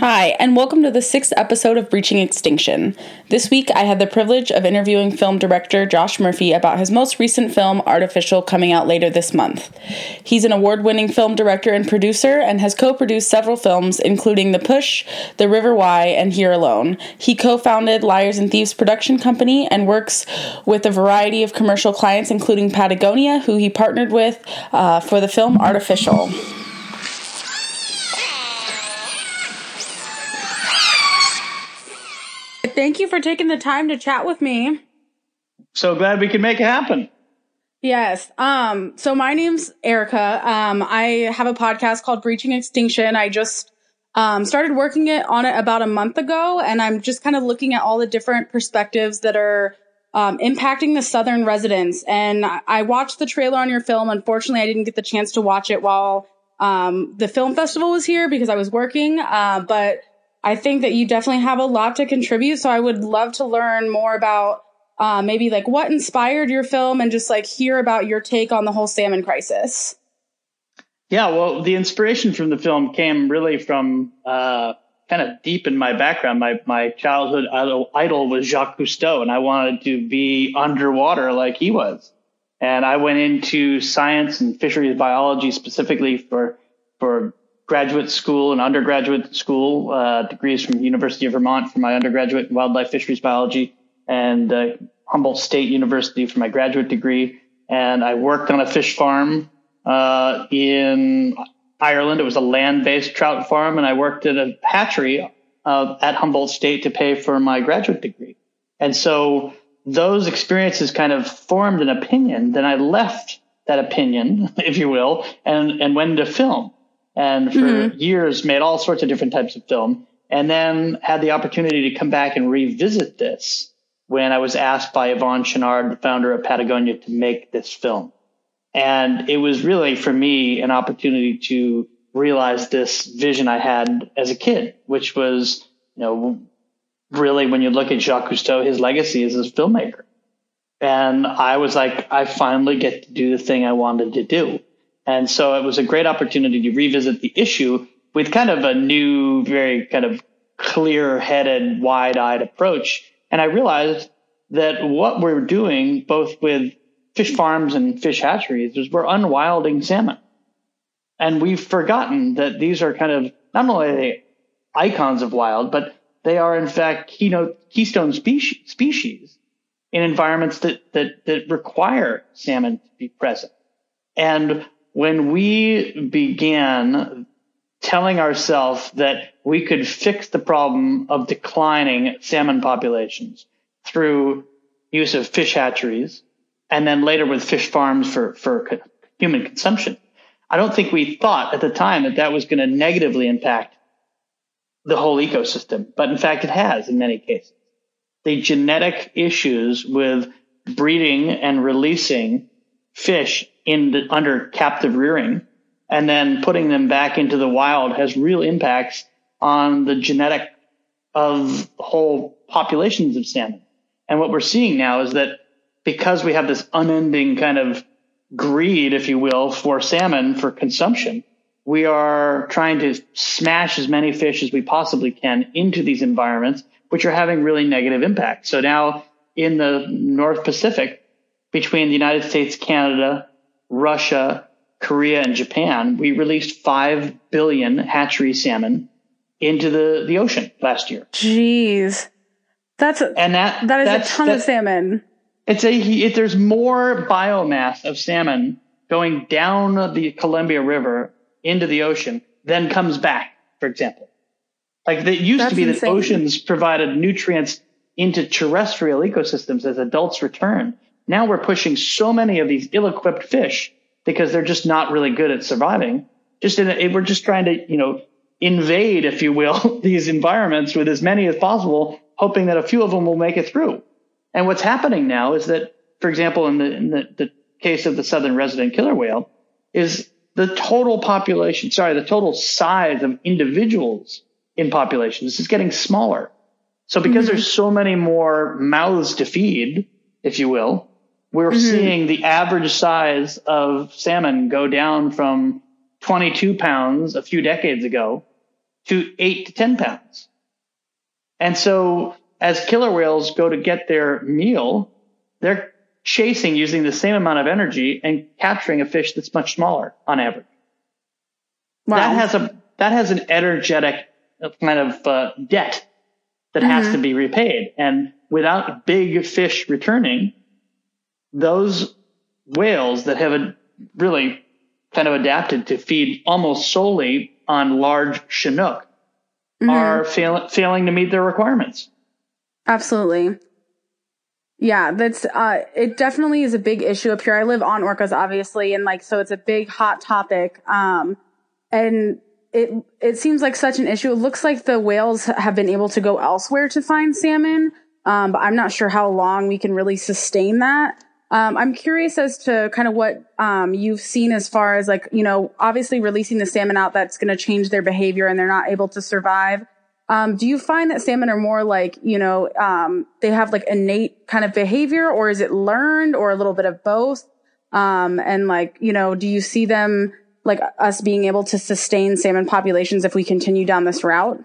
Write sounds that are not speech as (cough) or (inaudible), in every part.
Hi, and welcome to the sixth episode of Breaching Extinction. This week, I had the privilege of interviewing film director Josh Murphy about his most recent film, Artificial, coming out later this month. He's an award winning film director and producer and has co produced several films, including The Push, The River Why, and Here Alone. He co founded Liars and Thieves production company and works with a variety of commercial clients, including Patagonia, who he partnered with uh, for the film Artificial. Thank you for taking the time to chat with me. So glad we could make it happen. Yes. Um, so my name's Erica. Um, I have a podcast called Breaching Extinction. I just um, started working it on it about a month ago, and I'm just kind of looking at all the different perspectives that are um, impacting the Southern residents. And I watched the trailer on your film. Unfortunately, I didn't get the chance to watch it while um, the film festival was here because I was working. Uh, but I think that you definitely have a lot to contribute. So I would love to learn more about uh, maybe like what inspired your film and just like hear about your take on the whole salmon crisis. Yeah, well, the inspiration from the film came really from uh, kind of deep in my background. My my childhood idol, idol was Jacques Cousteau, and I wanted to be underwater like he was. And I went into science and fisheries biology specifically for for graduate school and undergraduate school uh, degrees from University of Vermont for my undergraduate in wildlife fisheries biology and uh, Humboldt State University for my graduate degree. And I worked on a fish farm uh, in Ireland. It was a land-based trout farm, and I worked at a hatchery uh, at Humboldt State to pay for my graduate degree. And so those experiences kind of formed an opinion. Then I left that opinion, (laughs) if you will, and and went into film and for mm-hmm. years made all sorts of different types of film and then had the opportunity to come back and revisit this when I was asked by Yvon Chouinard, the founder of Patagonia, to make this film. And it was really for me an opportunity to realize this vision I had as a kid, which was, you know, really when you look at Jacques Cousteau, his legacy is as a filmmaker. And I was like, I finally get to do the thing I wanted to do. And so it was a great opportunity to revisit the issue with kind of a new, very kind of clear headed, wide eyed approach. And I realized that what we're doing, both with fish farms and fish hatcheries, is we're unwilding salmon. And we've forgotten that these are kind of not only they icons of wild, but they are in fact keynote, keystone species, species in environments that, that, that require salmon to be present. And when we began telling ourselves that we could fix the problem of declining salmon populations through use of fish hatcheries and then later with fish farms for, for human consumption. I don't think we thought at the time that that was going to negatively impact the whole ecosystem, but in fact it has in many cases. The genetic issues with breeding and releasing fish in the, under captive rearing and then putting them back into the wild has real impacts on the genetic of whole populations of salmon. And what we're seeing now is that because we have this unending kind of greed, if you will, for salmon for consumption, we are trying to smash as many fish as we possibly can into these environments, which are having really negative impacts. So now in the North Pacific, between the United States, Canada, Russia, Korea, and Japan, we released 5 billion hatchery salmon into the, the ocean last year. Jeez. That's a, and that, that is a ton of salmon. It's a, it, there's more biomass of salmon going down the Columbia River into the ocean than comes back, for example. Like it used That's to be insane. that oceans provided nutrients into terrestrial ecosystems as adults return. Now we're pushing so many of these ill-equipped fish because they're just not really good at surviving. Just in a, we're just trying to, you know, invade, if you will, (laughs) these environments with as many as possible, hoping that a few of them will make it through. And what's happening now is that, for example, in the, in the, the case of the southern resident killer whale, is the total population, sorry, the total size of individuals in populations is getting smaller. So because mm-hmm. there's so many more mouths to feed, if you will, we're mm-hmm. seeing the average size of salmon go down from 22 pounds a few decades ago to eight to 10 pounds. And so as killer whales go to get their meal, they're chasing using the same amount of energy and capturing a fish that's much smaller on average. Wow. That has a, that has an energetic kind of uh, debt that mm-hmm. has to be repaid. And without big fish returning, those whales that have really kind of adapted to feed almost solely on large Chinook mm-hmm. are fail- failing to meet their requirements. Absolutely. Yeah, that's uh it definitely is a big issue up here. I live on orcas obviously and like so it's a big hot topic. Um and it it seems like such an issue. It looks like the whales have been able to go elsewhere to find salmon. Um but I'm not sure how long we can really sustain that. Um, I'm curious as to kind of what um, you've seen as far as like, you know, obviously releasing the salmon out that's going to change their behavior and they're not able to survive. Um, do you find that salmon are more like, you know, um, they have like innate kind of behavior or is it learned or a little bit of both? Um, and like, you know, do you see them like us being able to sustain salmon populations if we continue down this route?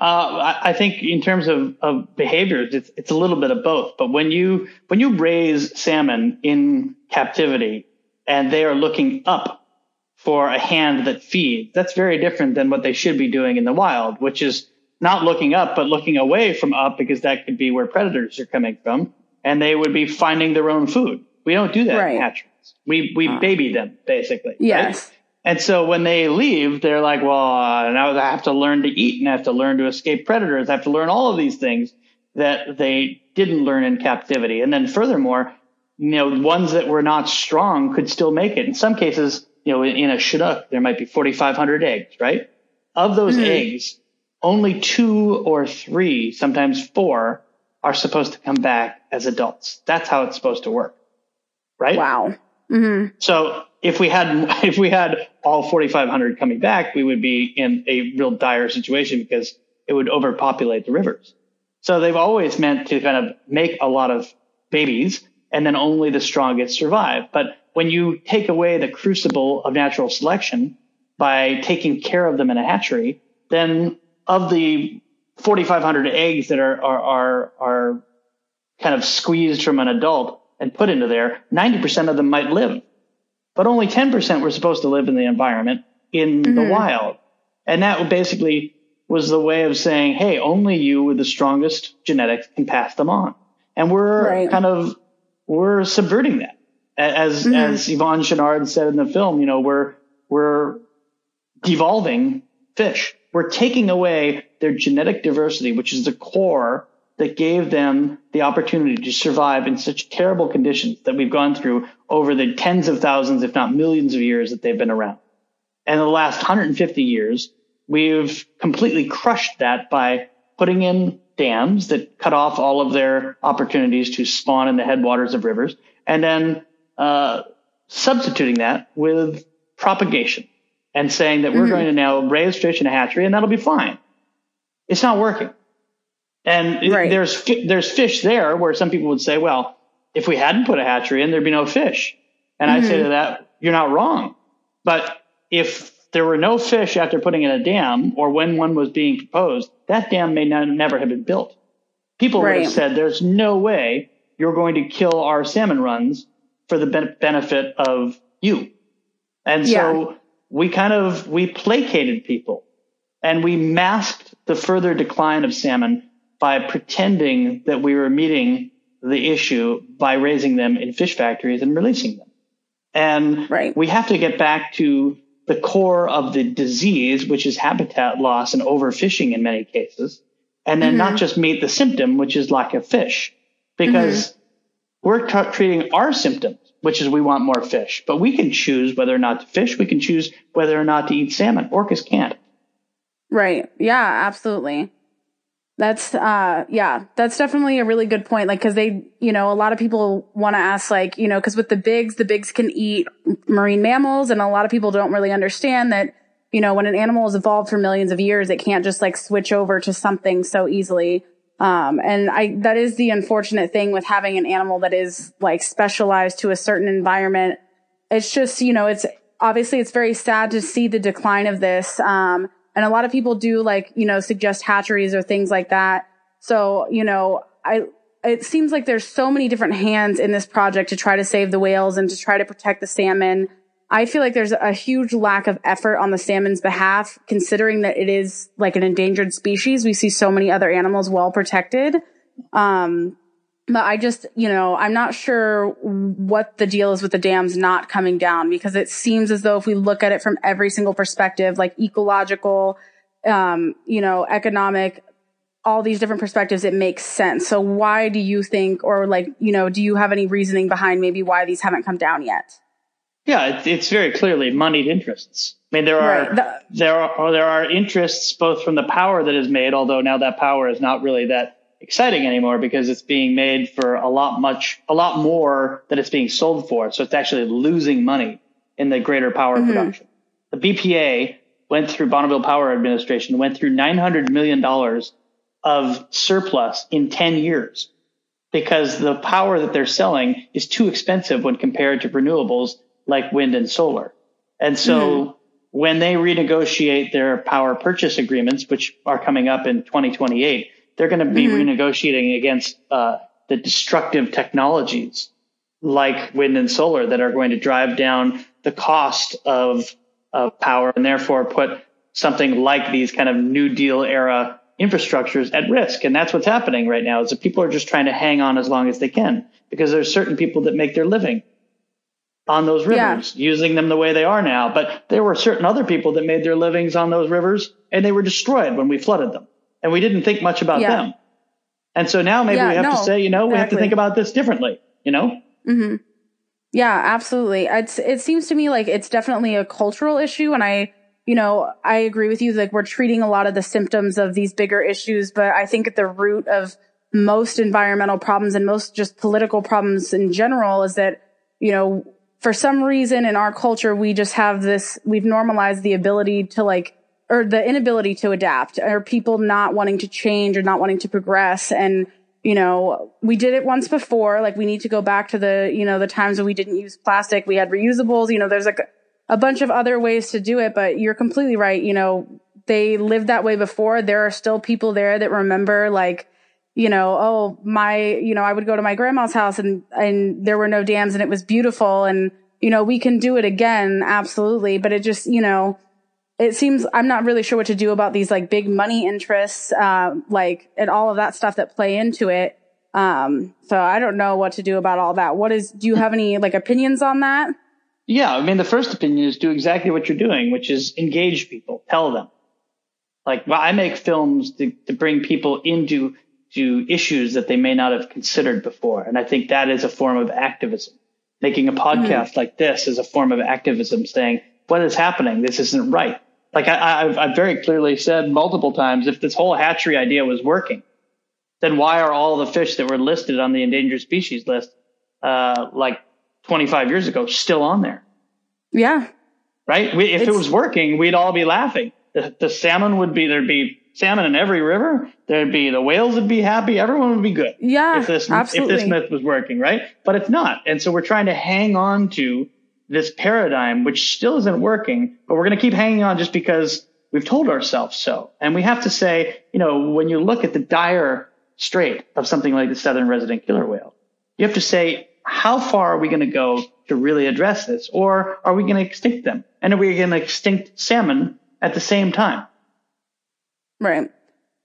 Uh, I think in terms of, of behaviors, it's, it's a little bit of both. But when you when you raise salmon in captivity and they are looking up for a hand that feeds, that's very different than what they should be doing in the wild, which is not looking up but looking away from up because that could be where predators are coming from, and they would be finding their own food. We don't do that right. in hatcheries. We we uh, baby them basically. Yes. Right? And so when they leave, they're like, well, uh, now I have to learn to eat and I have to learn to escape predators. I have to learn all of these things that they didn't learn in captivity. And then furthermore, you know, ones that were not strong could still make it. In some cases, you know, in, in a Chinook, there might be 4,500 eggs, right? Of those mm-hmm. eggs, only two or three, sometimes four, are supposed to come back as adults. That's how it's supposed to work, right? Wow. Mm-hmm. So if we had (laughs) if we had all 4,500 coming back, we would be in a real dire situation because it would overpopulate the rivers. So they've always meant to kind of make a lot of babies and then only the strongest survive. But when you take away the crucible of natural selection by taking care of them in a hatchery, then of the 4,500 eggs that are, are, are, are kind of squeezed from an adult and put into there, 90% of them might live but only 10% were supposed to live in the environment in mm-hmm. the wild. And that basically was the way of saying, hey, only you with the strongest genetics can pass them on. And we're right. kind of, we're subverting that. As, mm-hmm. as Yvon Chouinard said in the film, you know, we're, we're devolving fish. We're taking away their genetic diversity, which is the core that gave them the opportunity to survive in such terrible conditions that we've gone through over the tens of thousands, if not millions of years that they've been around. And the last 150 years, we've completely crushed that by putting in dams that cut off all of their opportunities to spawn in the headwaters of rivers and then uh, substituting that with propagation and saying that mm-hmm. we're going to now raise fish in a hatchery and that'll be fine. It's not working. And right. there's there's fish there where some people would say, well, if we hadn't put a hatchery in, there'd be no fish. And mm-hmm. I say to that, you're not wrong. But if there were no fish after putting in a dam or when one was being proposed, that dam may not, never have been built. People right. would have said, there's no way you're going to kill our salmon runs for the benefit of you. And so yeah. we kind of, we placated people and we masked the further decline of salmon by pretending that we were meeting the issue by raising them in fish factories and releasing them. And right. we have to get back to the core of the disease, which is habitat loss and overfishing in many cases, and then mm-hmm. not just meet the symptom, which is lack of fish, because mm-hmm. we're t- treating our symptoms, which is we want more fish, but we can choose whether or not to fish. We can choose whether or not to eat salmon. Orcas can't. Right. Yeah, absolutely. That's uh yeah, that's definitely a really good point. Like, cause they, you know, a lot of people want to ask, like, you know, cause with the bigs, the bigs can eat marine mammals, and a lot of people don't really understand that, you know, when an animal has evolved for millions of years, it can't just like switch over to something so easily. Um, and I, that is the unfortunate thing with having an animal that is like specialized to a certain environment. It's just, you know, it's obviously it's very sad to see the decline of this. Um, And a lot of people do like, you know, suggest hatcheries or things like that. So, you know, I, it seems like there's so many different hands in this project to try to save the whales and to try to protect the salmon. I feel like there's a huge lack of effort on the salmon's behalf, considering that it is like an endangered species. We see so many other animals well protected. Um, but I just, you know, I'm not sure what the deal is with the dams not coming down because it seems as though if we look at it from every single perspective, like ecological, um, you know, economic, all these different perspectives, it makes sense. So why do you think, or like, you know, do you have any reasoning behind maybe why these haven't come down yet? Yeah, it's very clearly moneyed interests. I mean, there are right. the- there are there are interests both from the power that is made, although now that power is not really that exciting anymore because it's being made for a lot much a lot more than it's being sold for. So it's actually losing money in the greater power mm-hmm. production. The BPA went through Bonneville Power Administration went through nine hundred million dollars of surplus in ten years because the power that they're selling is too expensive when compared to renewables like wind and solar. And so mm-hmm. when they renegotiate their power purchase agreements, which are coming up in 2028, they're going to be mm-hmm. renegotiating against uh, the destructive technologies like wind and solar that are going to drive down the cost of, of power and therefore put something like these kind of New Deal era infrastructures at risk. And that's what's happening right now is that people are just trying to hang on as long as they can because there's certain people that make their living on those rivers, yeah. using them the way they are now. But there were certain other people that made their livings on those rivers and they were destroyed when we flooded them and we didn't think much about yeah. them. And so now maybe yeah, we have no, to say, you know, exactly. we have to think about this differently, you know? Mm-hmm. Yeah, absolutely. It's, it seems to me like it's definitely a cultural issue. And I, you know, I agree with you. Like we're treating a lot of the symptoms of these bigger issues, but I think at the root of most environmental problems and most just political problems in general is that, you know, for some reason in our culture, we just have this, we've normalized the ability to like or the inability to adapt or people not wanting to change or not wanting to progress. And you know we did it once before. Like we need to go back to the you know the times when we didn't use plastic. We had reusables. You know there's like a bunch of other ways to do it but you're completely right. You know they lived that way before. There are still people there that remember like you know oh my you know i would go to my grandma's house and and there were no dams and it was beautiful. And you know we can do it again. Absolutely. But it just you know it seems I'm not really sure what to do about these like big money interests, uh, like and all of that stuff that play into it. Um, so I don't know what to do about all that. What is? Do you have any like opinions on that? Yeah, I mean, the first opinion is do exactly what you're doing, which is engage people, tell them. Like, well, I make films to, to bring people into to issues that they may not have considered before, and I think that is a form of activism. Making a podcast mm-hmm. like this is a form of activism, saying what is happening. This isn't right like I, have I've very clearly said multiple times, if this whole hatchery idea was working, then why are all the fish that were listed on the endangered species list, uh, like 25 years ago, still on there? Yeah. Right. We, if it's, it was working, we'd all be laughing. The, the salmon would be there'd be salmon in every river. There'd be the whales would be happy. Everyone would be good. Yeah. If this absolutely. if this myth was working, right? But it's not, and so we're trying to hang on to this paradigm, which still isn't working, but we're going to keep hanging on just because we've told ourselves so. And we have to say, you know, when you look at the dire strait of something like the southern resident killer whale, you have to say, how far are we going to go to really address this? Or are we going to extinct them? And are we going to extinct salmon at the same time? Right.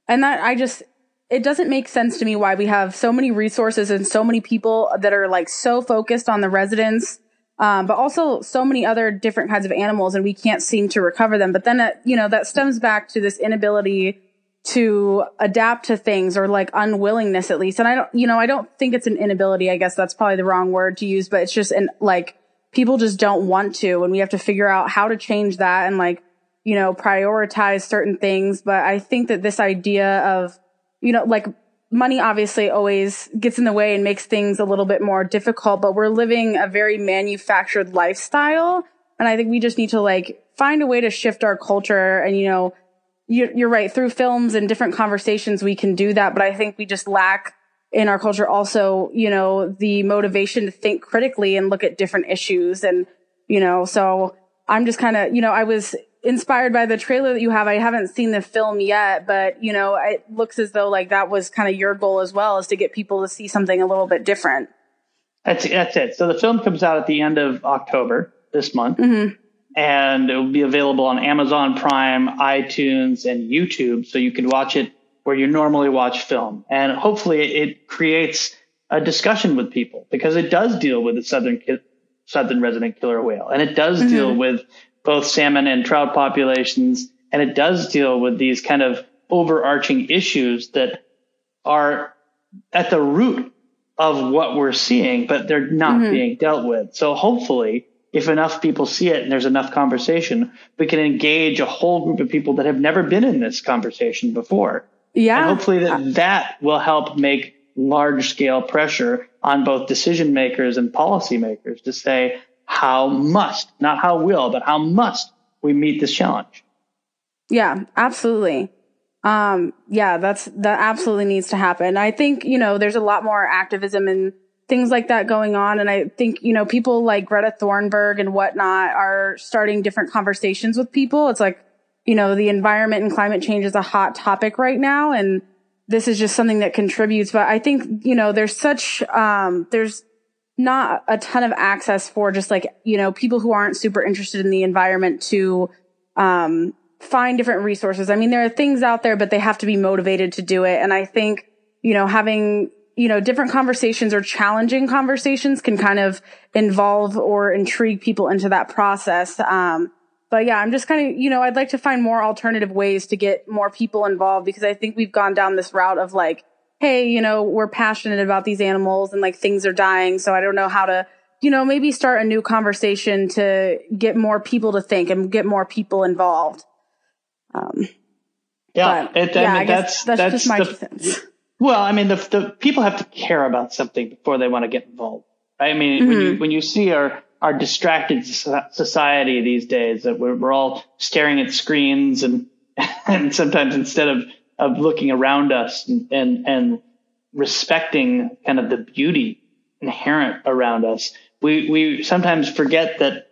And that I just, it doesn't make sense to me why we have so many resources and so many people that are like so focused on the residents um, but also so many other different kinds of animals, and we can't seem to recover them. But then, uh, you know, that stems back to this inability to adapt to things or like unwillingness at least. And I don't, you know, I don't think it's an inability. I guess that's probably the wrong word to use, but it's just an like people just don't want to, and we have to figure out how to change that and like, you know, prioritize certain things. But I think that this idea of, you know, like money obviously always gets in the way and makes things a little bit more difficult, but we're living a very manufactured lifestyle. And I think we just need to like find a way to shift our culture. And, you know, you're, you're right. Through films and different conversations, we can do that. But I think we just lack in our culture also, you know, the motivation to think critically and look at different issues. And, you know, so I'm just kind of, you know, I was inspired by the trailer that you have. I haven't seen the film yet, but you know, it looks as though like that was kind of your goal as well, is to get people to see something a little bit different. That's that's it. So the film comes out at the end of October this month, mm-hmm. and it will be available on Amazon Prime, iTunes, and YouTube, so you can watch it where you normally watch film. And hopefully, it creates a discussion with people because it does deal with the southern southern resident killer whale, and it does mm-hmm. deal with both salmon and trout populations, and it does deal with these kind of overarching issues that are at the root of what we're seeing, but they're not mm-hmm. being dealt with. So hopefully, if enough people see it and there's enough conversation, we can engage a whole group of people that have never been in this conversation before. Yeah. And hopefully that that will help make large scale pressure on both decision makers and policymakers to say how must, not how will, but how must we meet this challenge. Yeah, absolutely. Um, yeah, that's, that absolutely needs to happen. I think, you know, there's a lot more activism and things like that going on. And I think, you know, people like Greta Thunberg and whatnot are starting different conversations with people. It's like, you know, the environment and climate change is a hot topic right now. And this is just something that contributes. But I think, you know, there's such, um, there's not a ton of access for just like, you know, people who aren't super interested in the environment to, um, find different resources. I mean, there are things out there, but they have to be motivated to do it. And I think, you know, having, you know, different conversations or challenging conversations can kind of involve or intrigue people into that process. Um, but yeah, I'm just kind of, you know, I'd like to find more alternative ways to get more people involved because I think we've gone down this route of like, hey, you know, we're passionate about these animals and like things are dying. So I don't know how to you know, maybe start a new conversation to get more people to think and get more people involved. Um, yeah, but, it, I yeah, mean, I that's, that's, that's just my the, sense. Well, I mean, the, the people have to care about something before they want to get involved. I mean, mm-hmm. when you, mm-hmm. when you see our, our distracted society these days that we're, we're all staring at screens and, (laughs) and sometimes instead of, of looking around us and, and, and respecting kind of the beauty inherent around us, we, we sometimes forget that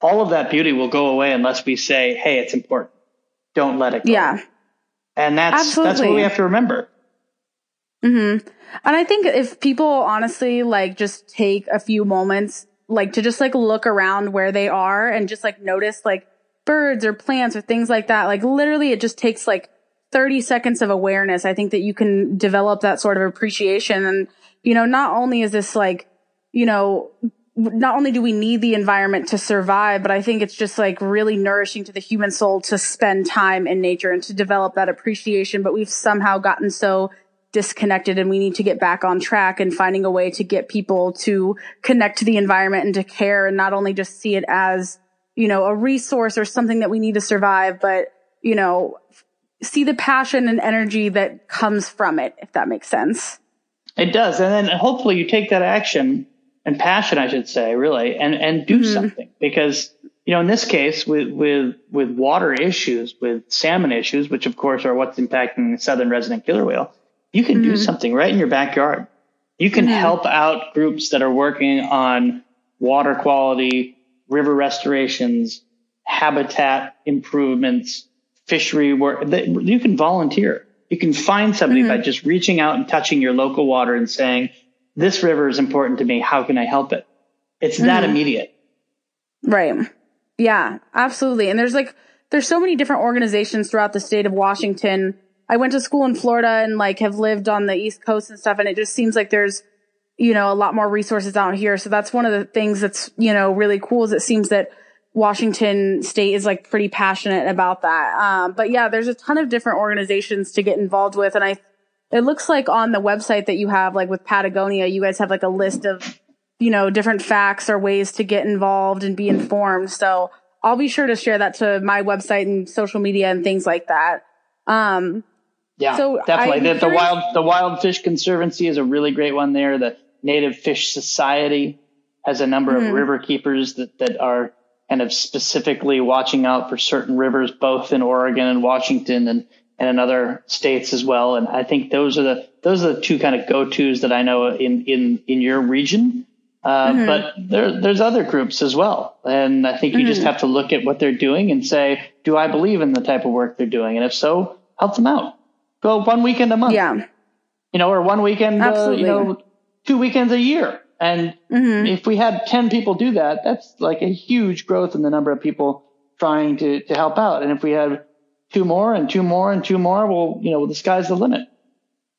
all of that beauty will go away unless we say, Hey, it's important don't let it go. Yeah. And that's Absolutely. that's what we have to remember. Mhm. And I think if people honestly like just take a few moments like to just like look around where they are and just like notice like birds or plants or things like that, like literally it just takes like 30 seconds of awareness. I think that you can develop that sort of appreciation and you know, not only is this like, you know, not only do we need the environment to survive, but I think it's just like really nourishing to the human soul to spend time in nature and to develop that appreciation. But we've somehow gotten so disconnected and we need to get back on track and finding a way to get people to connect to the environment and to care and not only just see it as, you know, a resource or something that we need to survive, but, you know, see the passion and energy that comes from it, if that makes sense. It does. And then hopefully you take that action and passion, I should say, really, and, and do mm-hmm. something because, you know, in this case with, with, with water issues, with salmon issues, which of course are what's impacting the southern resident killer whale, you can mm-hmm. do something right in your backyard. You can mm-hmm. help out groups that are working on water quality, river restorations, habitat improvements, fishery work. You can volunteer. You can find somebody by mm-hmm. just reaching out and touching your local water and saying, this river is important to me. How can I help it? It's that mm-hmm. immediate. Right. Yeah, absolutely. And there's like, there's so many different organizations throughout the state of Washington. I went to school in Florida and like have lived on the East Coast and stuff. And it just seems like there's, you know, a lot more resources out here. So that's one of the things that's, you know, really cool is it seems that Washington state is like pretty passionate about that. Um, but yeah, there's a ton of different organizations to get involved with. And I it looks like on the website that you have, like with Patagonia, you guys have like a list of, you know, different facts or ways to get involved and be informed. So I'll be sure to share that to my website and social media and things like that. Um, yeah, so definitely. The, the, wild, the Wild Fish Conservancy is a really great one there. The Native Fish Society has a number mm-hmm. of river keepers that, that are kind of specifically watching out for certain rivers, both in Oregon and Washington. And and in other states as well. And I think those are the those are the two kind of go tos that I know in in in your region. Uh, mm-hmm. But there, there's other groups as well. And I think you mm-hmm. just have to look at what they're doing and say, do I believe in the type of work they're doing? And if so, help them out. Go one weekend a month. Yeah. You know, or one weekend, uh, you know, two weekends a year. And mm-hmm. if we had 10 people do that, that's like a huge growth in the number of people trying to, to help out. And if we had two more and two more and two more, well, you know, the sky's the limit.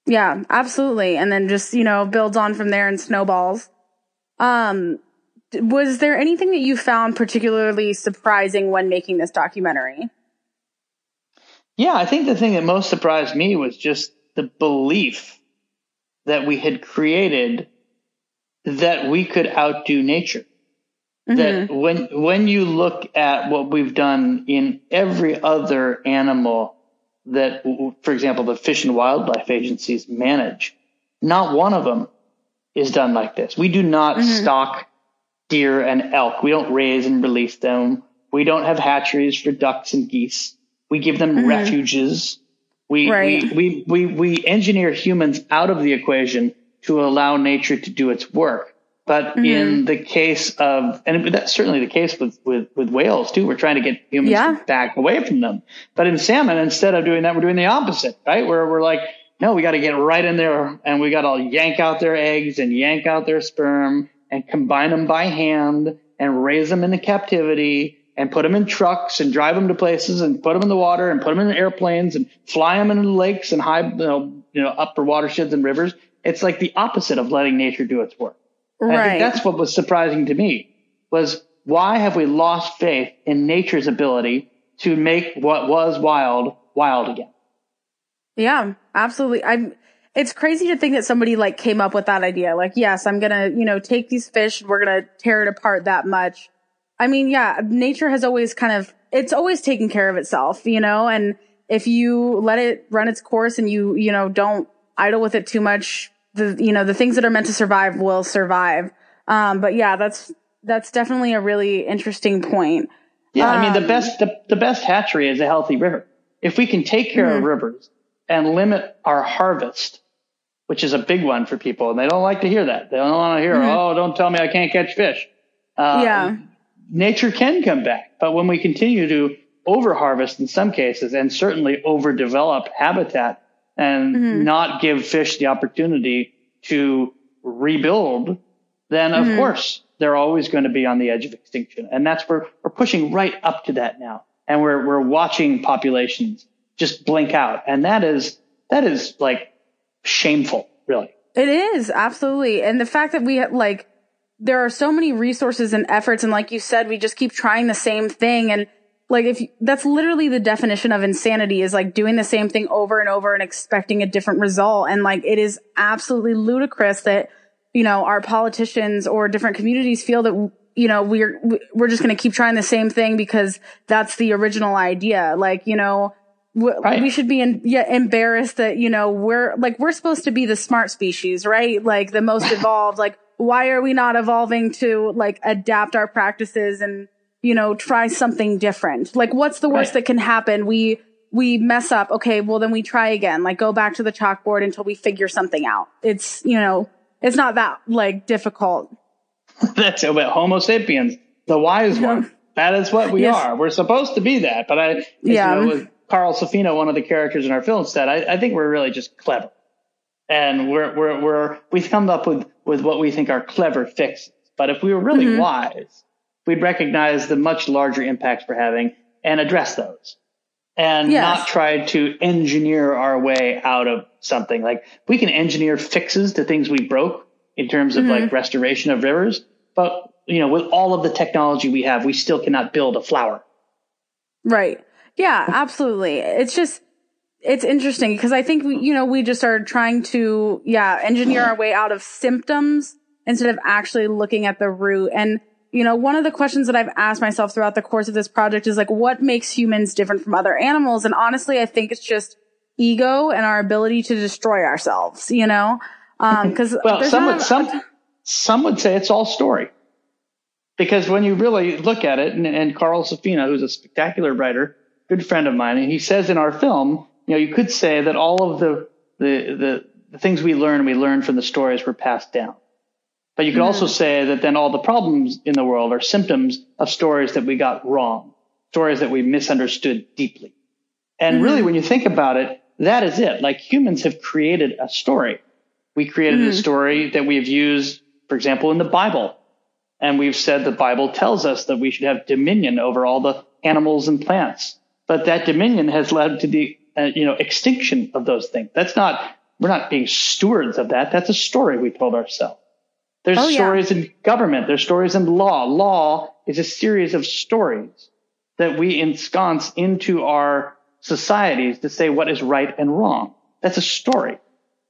Yeah, absolutely. And then just, you know, builds on from there and snowballs. Um, was there anything that you found particularly surprising when making this documentary? Yeah, I think the thing that most surprised me was just the belief that we had created that we could outdo nature. Mm-hmm. That when when you look at what we've done in every other animal that, for example, the Fish and Wildlife agencies manage, not one of them is done like this. We do not mm-hmm. stock deer and elk. We don't raise and release them. We don't have hatcheries for ducks and geese. We give them mm-hmm. refuges. We, right. we, we, we, we engineer humans out of the equation to allow nature to do its work. But mm-hmm. in the case of, and that's certainly the case with, with, with whales too. We're trying to get humans yeah. back away from them. But in salmon, instead of doing that, we're doing the opposite, right? Where we're like, no, we got to get right in there and we got to yank out their eggs and yank out their sperm and combine them by hand and raise them into captivity and put them in trucks and drive them to places and put them in the water and put them in airplanes and fly them into lakes and high, you know, you know, upper watersheds and rivers. It's like the opposite of letting nature do its work. Right. I think that's what was surprising to me was why have we lost faith in nature's ability to make what was wild wild again? Yeah, absolutely. I'm it's crazy to think that somebody like came up with that idea. Like, yes, I'm going to, you know, take these fish, and we're going to tear it apart that much. I mean, yeah, nature has always kind of it's always taken care of itself, you know, and if you let it run its course and you, you know, don't idle with it too much, the you know the things that are meant to survive will survive. Um, but yeah, that's that's definitely a really interesting point. Yeah, um, I mean the um, best the, the best hatchery is a healthy river. If we can take care mm-hmm. of rivers and limit our harvest, which is a big one for people, and they don't like to hear that. They don't want to hear, mm-hmm. "Oh, don't tell me I can't catch fish." Uh, yeah, nature can come back, but when we continue to overharvest in some cases, and certainly overdevelop habitat and mm-hmm. not give fish the opportunity to rebuild, then of mm-hmm. course they're always going to be on the edge of extinction. And that's where we're pushing right up to that now. And we're, we're watching populations just blink out. And that is, that is like shameful, really. It is absolutely. And the fact that we like, there are so many resources and efforts. And like you said, we just keep trying the same thing. And like if you, that's literally the definition of insanity is like doing the same thing over and over and expecting a different result. And like it is absolutely ludicrous that you know our politicians or different communities feel that you know we're we're just going to keep trying the same thing because that's the original idea. Like you know right. we should be in, yeah, embarrassed that you know we're like we're supposed to be the smart species right? Like the most (laughs) evolved. Like why are we not evolving to like adapt our practices and you know, try something different. Like, what's the worst right. that can happen? We, we mess up. Okay. Well, then we try again. Like, go back to the chalkboard until we figure something out. It's, you know, it's not that like difficult. (laughs) That's about Homo sapiens, the wise one. (laughs) That is what we yes. are. We're supposed to be that. But I, yeah. You know, Carl Safina, one of the characters in our film, said, I, I think we're really just clever. And we're, we're, we're, we've come up with, with what we think are clever fixes. But if we were really mm-hmm. wise, we'd recognize the much larger impacts we're having and address those and yes. not try to engineer our way out of something. Like we can engineer fixes to things we broke in terms of mm-hmm. like restoration of rivers, but you know, with all of the technology we have, we still cannot build a flower. Right. Yeah, absolutely. It's just, it's interesting because I think, we, you know, we just are trying to, yeah, engineer our way out of symptoms instead of actually looking at the root. And you know, one of the questions that I've asked myself throughout the course of this project is like, what makes humans different from other animals? And honestly, I think it's just ego and our ability to destroy ourselves, you know? Um, cause well, some would, some, some would say it's all story because when you really look at it and, and Carl Safina, who's a spectacular writer, good friend of mine, and he says in our film, you know, you could say that all of the, the, the, the things we learn, we learn from the stories were passed down. But you could mm-hmm. also say that then all the problems in the world are symptoms of stories that we got wrong, stories that we misunderstood deeply. And mm-hmm. really, when you think about it, that is it. Like humans have created a story. We created mm-hmm. a story that we have used, for example, in the Bible. And we've said the Bible tells us that we should have dominion over all the animals and plants. But that dominion has led to the, uh, you know, extinction of those things. That's not, we're not being stewards of that. That's a story we told ourselves. There's oh, stories yeah. in government. There's stories in law. Law is a series of stories that we ensconce into our societies to say what is right and wrong. That's a story.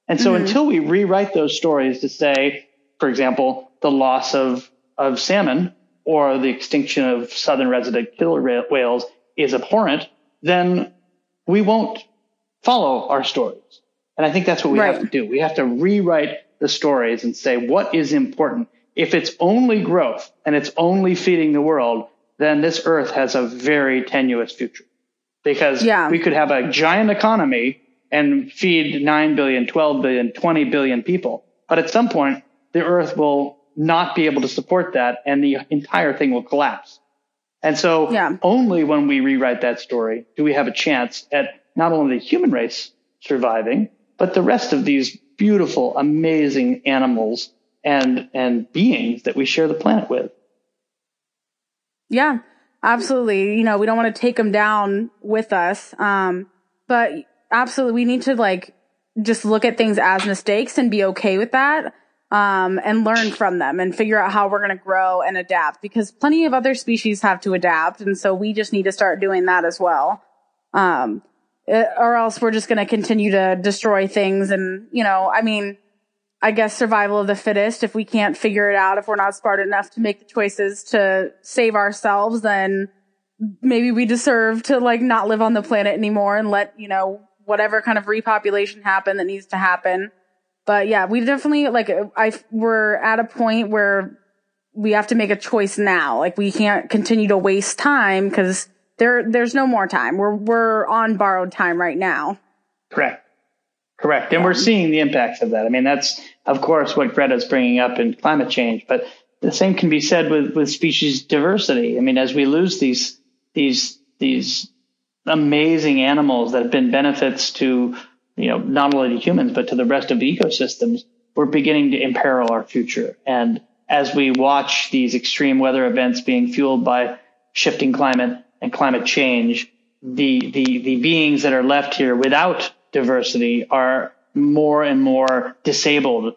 And so mm-hmm. until we rewrite those stories to say, for example, the loss of, of salmon or the extinction of southern resident killer whales is abhorrent, then we won't follow our stories. And I think that's what we right. have to do. We have to rewrite the stories and say what is important. If it's only growth and it's only feeding the world, then this earth has a very tenuous future because yeah. we could have a giant economy and feed 9 billion, 12 billion, 20 billion people. But at some point, the earth will not be able to support that and the entire thing will collapse. And so yeah. only when we rewrite that story do we have a chance at not only the human race surviving, but the rest of these beautiful, amazing animals and, and beings that we share the planet with. Yeah, absolutely. You know, we don't want to take them down with us. Um, but absolutely, we need to like just look at things as mistakes and be okay with that. Um, and learn from them and figure out how we're going to grow and adapt because plenty of other species have to adapt. And so we just need to start doing that as well. Um, Uh, or else we're just going to continue to destroy things. And, you know, I mean, I guess survival of the fittest. If we can't figure it out, if we're not smart enough to make the choices to save ourselves, then maybe we deserve to like not live on the planet anymore and let, you know, whatever kind of repopulation happen that needs to happen. But yeah, we definitely like, I, we're at a point where we have to make a choice now. Like we can't continue to waste time because there, there's no more time. We're, we're on borrowed time right now. Correct. Correct. And we're seeing the impacts of that. I mean, that's, of course, what Greta's bringing up in climate change, but the same can be said with, with species diversity. I mean, as we lose these, these, these amazing animals that have been benefits to, you know, not only to humans, but to the rest of the ecosystems, we're beginning to imperil our future. And as we watch these extreme weather events being fueled by shifting climate, and climate change, the, the, the beings that are left here without diversity are more and more disabled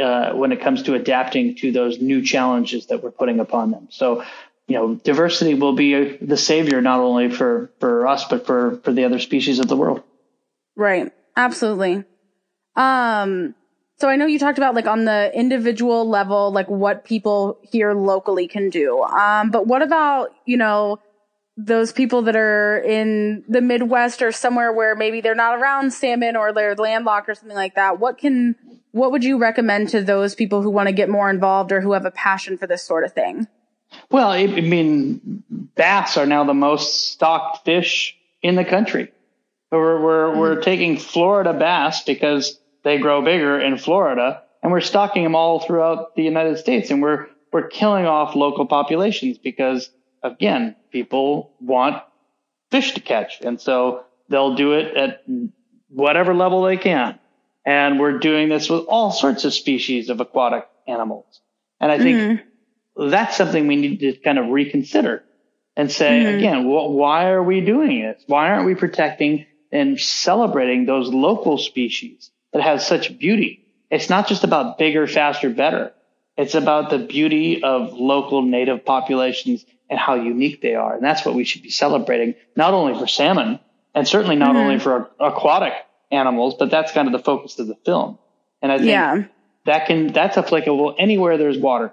uh, when it comes to adapting to those new challenges that we're putting upon them. So, you know, diversity will be the savior not only for, for us, but for, for the other species of the world. Right. Absolutely. Um, so I know you talked about like on the individual level, like what people here locally can do. Um, but what about, you know, those people that are in the Midwest or somewhere where maybe they're not around salmon or they're landlocked or something like that, what can, what would you recommend to those people who want to get more involved or who have a passion for this sort of thing? Well, I mean, bass are now the most stocked fish in the country. We're, we're, mm-hmm. we're taking Florida bass because they grow bigger in Florida and we're stocking them all throughout the United States and we're, we're killing off local populations because again, people want fish to catch. And so they'll do it at whatever level they can. And we're doing this with all sorts of species of aquatic animals. And I think mm-hmm. that's something we need to kind of reconsider and say, mm-hmm. again, well, why are we doing this? Why aren't we protecting and celebrating those local species that have such beauty? It's not just about bigger, faster, better. It's about the beauty of local native populations and how unique they are. And that's what we should be celebrating, not only for salmon and certainly not mm-hmm. only for aquatic animals, but that's kind of the focus of the film. And I think yeah. that can, that's applicable anywhere there's water.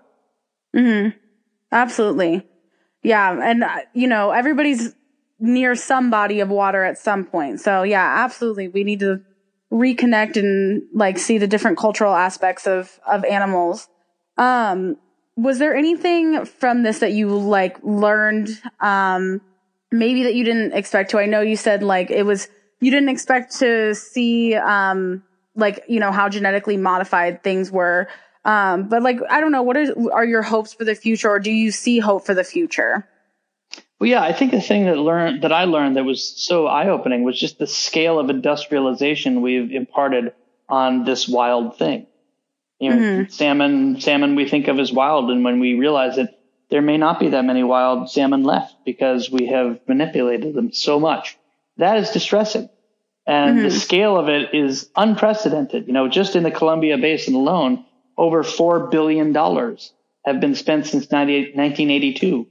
Hmm. Absolutely. Yeah. And, uh, you know, everybody's near some body of water at some point. So yeah, absolutely. We need to reconnect and like see the different cultural aspects of, of animals. Um, was there anything from this that you like learned um maybe that you didn't expect to i know you said like it was you didn't expect to see um like you know how genetically modified things were Um, but like, I don't know, what are, are your hopes for the future or do you see hope for the future? Well, yeah, I think the thing that learned that I learned that was so eye opening was just the scale of industrialization we've imparted on this wild thing. You know, mm-hmm. salmon, salmon we think of as wild, and when we realize that there may not be that many wild salmon left because we have manipulated them so much, that is distressing. And mm-hmm. the scale of it is unprecedented. You know, just in the Columbia Basin alone, over $4 billion have been spent since 1982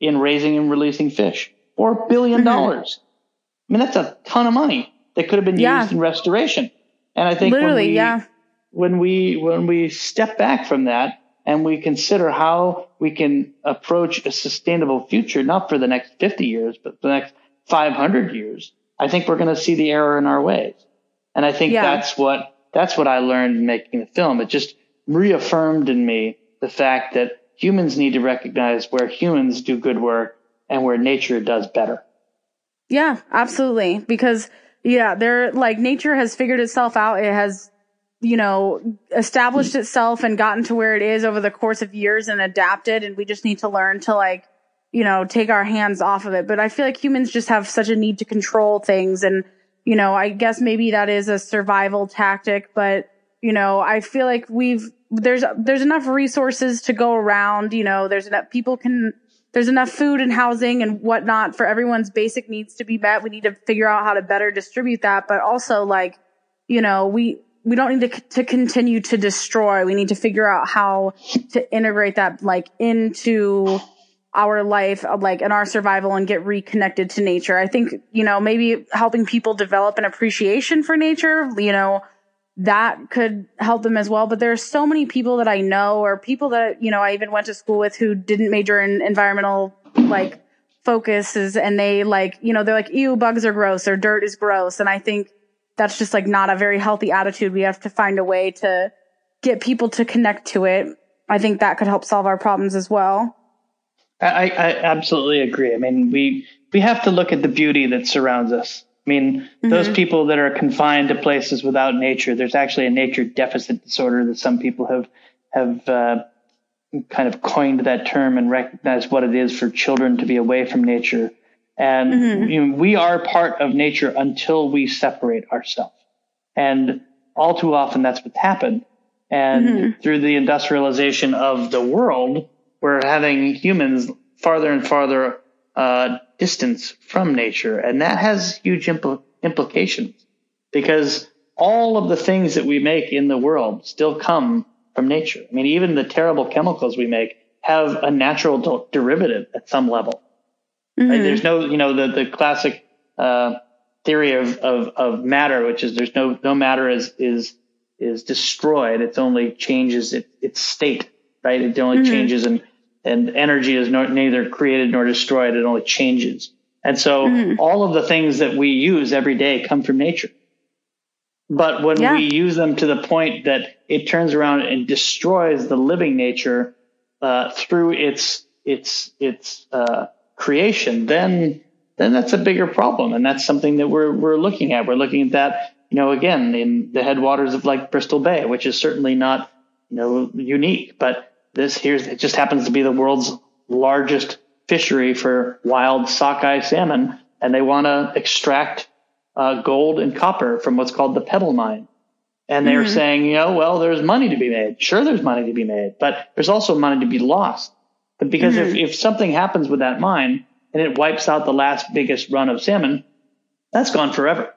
in raising and releasing fish. $4 billion. Mm-hmm. I mean, that's a ton of money that could have been yeah. used in restoration. And I think literally, we, yeah. When we, when we step back from that and we consider how we can approach a sustainable future, not for the next 50 years, but the next 500 years, I think we're going to see the error in our ways. And I think yeah. that's what, that's what I learned making the film. It just reaffirmed in me the fact that humans need to recognize where humans do good work and where nature does better. Yeah, absolutely. Because yeah, they're like nature has figured itself out. It has, you know, established hmm. itself and gotten to where it is over the course of years and adapted. And we just need to learn to like, you know, take our hands off of it. But I feel like humans just have such a need to control things. And, you know, I guess maybe that is a survival tactic, but you know, I feel like we've there's there's enough resources to go around. You know, there's enough people can there's enough food and housing and whatnot for everyone's basic needs to be met. We need to figure out how to better distribute that, but also like, you know, we we don't need to to continue to destroy. We need to figure out how to integrate that like into our life, uh, like in our survival and get reconnected to nature. I think, you know, maybe helping people develop an appreciation for nature, you know, that could help them as well. But there are so many people that I know or people that, you know, I even went to school with who didn't major in environmental like focuses and they like, you know, they're like, ew, bugs are gross or dirt is gross. And I think that's just like not a very healthy attitude. We have to find a way to get people to connect to it. I think that could help solve our problems as well. I, I absolutely agree. I mean, we we have to look at the beauty that surrounds us. I mean, mm-hmm. those people that are confined to places without nature, there's actually a nature deficit disorder that some people have have uh, kind of coined that term and recognized what it is for children to be away from nature. And mm-hmm. you know, we are part of nature until we separate ourselves. And all too often, that's what's happened. And mm-hmm. through the industrialization of the world, we're having humans farther and farther uh, distance from nature. And that has huge impl- implications because all of the things that we make in the world still come from nature. I mean, even the terrible chemicals we make have a natural de- derivative at some level. Mm-hmm. Right? There's no, you know, the, the classic, uh, theory of, of, of matter, which is there's no, no matter is, is, is destroyed. It's only changes it, its state, right? It only mm-hmm. changes and and energy is no, neither created nor destroyed. It only changes. And so mm-hmm. all of the things that we use every day come from nature. But when yeah. we use them to the point that it turns around and destroys the living nature uh, through its its its uh, creation, then then that's a bigger problem, and that's something that we're we're looking at. We're looking at that, you know, again in the headwaters of like Bristol Bay, which is certainly not you know unique, but this here's it just happens to be the world's largest fishery for wild sockeye salmon, and they want to extract uh, gold and copper from what's called the pebble mine. And they're mm-hmm. saying, you know, well, there's money to be made. Sure, there's money to be made, but there's also money to be lost. But because mm-hmm. if, if something happens with that mine and it wipes out the last biggest run of salmon, that's gone forever.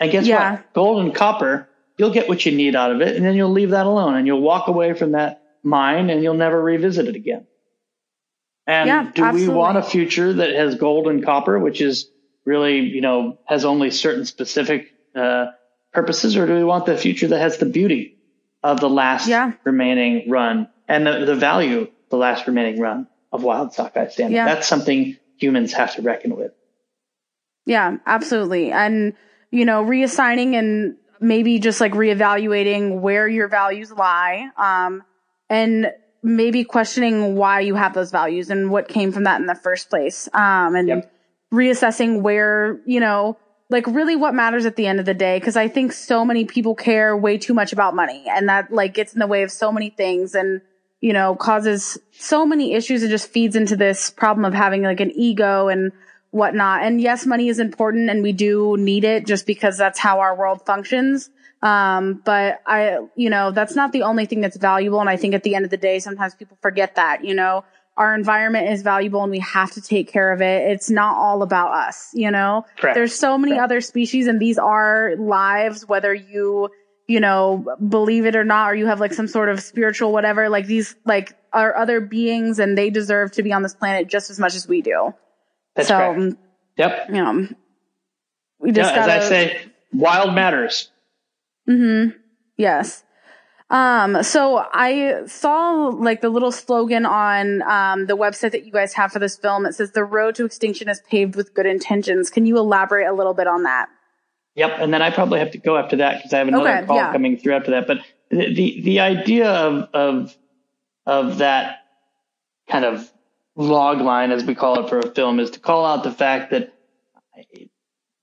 And guess yeah. what? Gold and copper, you'll get what you need out of it, and then you'll leave that alone, and you'll walk away from that mine and you'll never revisit it again. And yeah, do absolutely. we want a future that has gold and copper, which is really, you know, has only certain specific uh, purposes, or do we want the future that has the beauty of the last yeah. remaining run and the, the value the last remaining run of wild sockeye salmon? Yeah. That's something humans have to reckon with. Yeah, absolutely. And, you know, reassigning and maybe just like reevaluating where your values lie. Um, and maybe questioning why you have those values and what came from that in the first place. Um, and yep. reassessing where, you know, like really what matters at the end of the day because i think so many people care way too much about money and that like gets in the way of so many things and you know causes so many issues and just feeds into this problem of having like an ego and whatnot and yes money is important and we do need it just because that's how our world functions um, but i you know that's not the only thing that's valuable and i think at the end of the day sometimes people forget that you know our environment is valuable and we have to take care of it. It's not all about us, you know? Correct. There's so many Correct. other species and these are lives, whether you, you know, believe it or not, or you have like some sort of spiritual whatever, like these like are other beings and they deserve to be on this planet just as much as we do. That's so, correct. Yep. you know, we just Yeah, gotta, as I say, wild matters. Mm-hmm. Yes. Um, so I saw like the little slogan on um, the website that you guys have for this film. It says the road to extinction is paved with good intentions. Can you elaborate a little bit on that? Yep, and then I probably have to go after that because I have another Okay, call yeah. coming through after that. But the, the the idea of of of that kind of log line, as we call it for a film, is to call out the fact that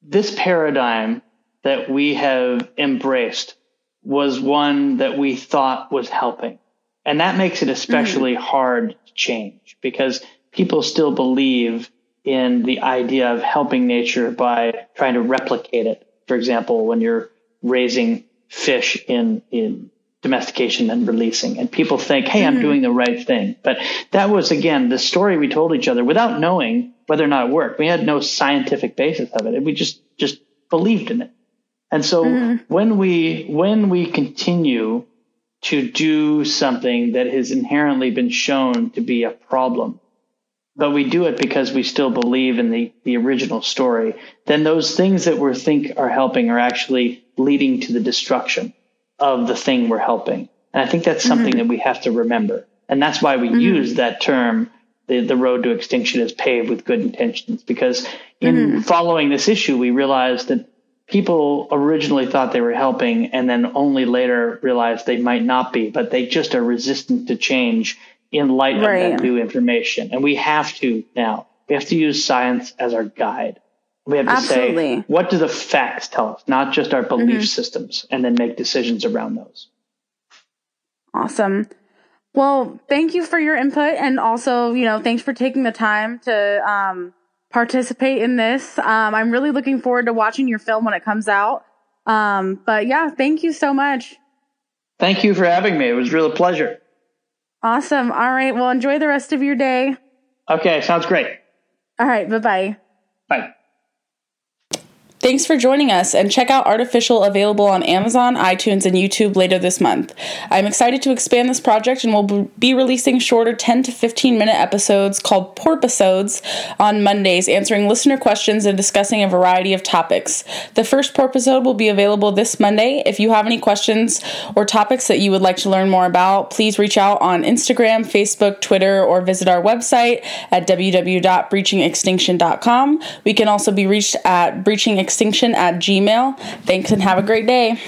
this paradigm that we have embraced was one that we thought was helping. And that makes it especially mm-hmm. hard to change because people still believe in the idea of helping nature by trying to replicate it. For example, when you're raising fish in, in domestication and releasing and people think, Hey, I'm mm-hmm. doing the right thing. But that was again, the story we told each other without knowing whether or not it worked. We had no scientific basis of it. We just, just believed in it. And so mm-hmm. when we, when we continue to do something that has inherently been shown to be a problem, but we do it because we still believe in the, the original story, then those things that we think are helping are actually leading to the destruction of the thing we're helping. And I think that's mm-hmm. something that we have to remember. And that's why we mm-hmm. use that term, the, the road to extinction is paved with good intentions, because in mm-hmm. following this issue, we realized that people originally thought they were helping and then only later realized they might not be, but they just are resistant to change in light of that new information. And we have to now, we have to use science as our guide. We have to Absolutely. say, what do the facts tell us, not just our belief systems, and then make decisions around those. Awesome. Well, thank you for your input and also, you know, thanks for taking the time to um, participate in this. Um, I'm really looking forward to watching your film when it comes out. Um, but yeah, thank you so much. Thank you for having me. It was really a pleasure. Awesome. All right. Well, enjoy the rest of your day. Okay, sounds great. All right. Bye bye. Thanks for joining us and check out Artifishal available on Amazon, iTunes, and YouTube later this month. I'm excited to expand this project and will be releasing shorter 10 to 15 minute episodes called Porpisodes on Mondays, answering listener questions and discussing a variety of topics. The first Porpisode will be available this Monday. If you have any questions or topics that you would like to learn more about, please reach out on Instagram, Facebook, Twitter, or visit our website at www.breachingextinction.com. We can also be reached at breachingextinction at gmail. Thanks and have a great day.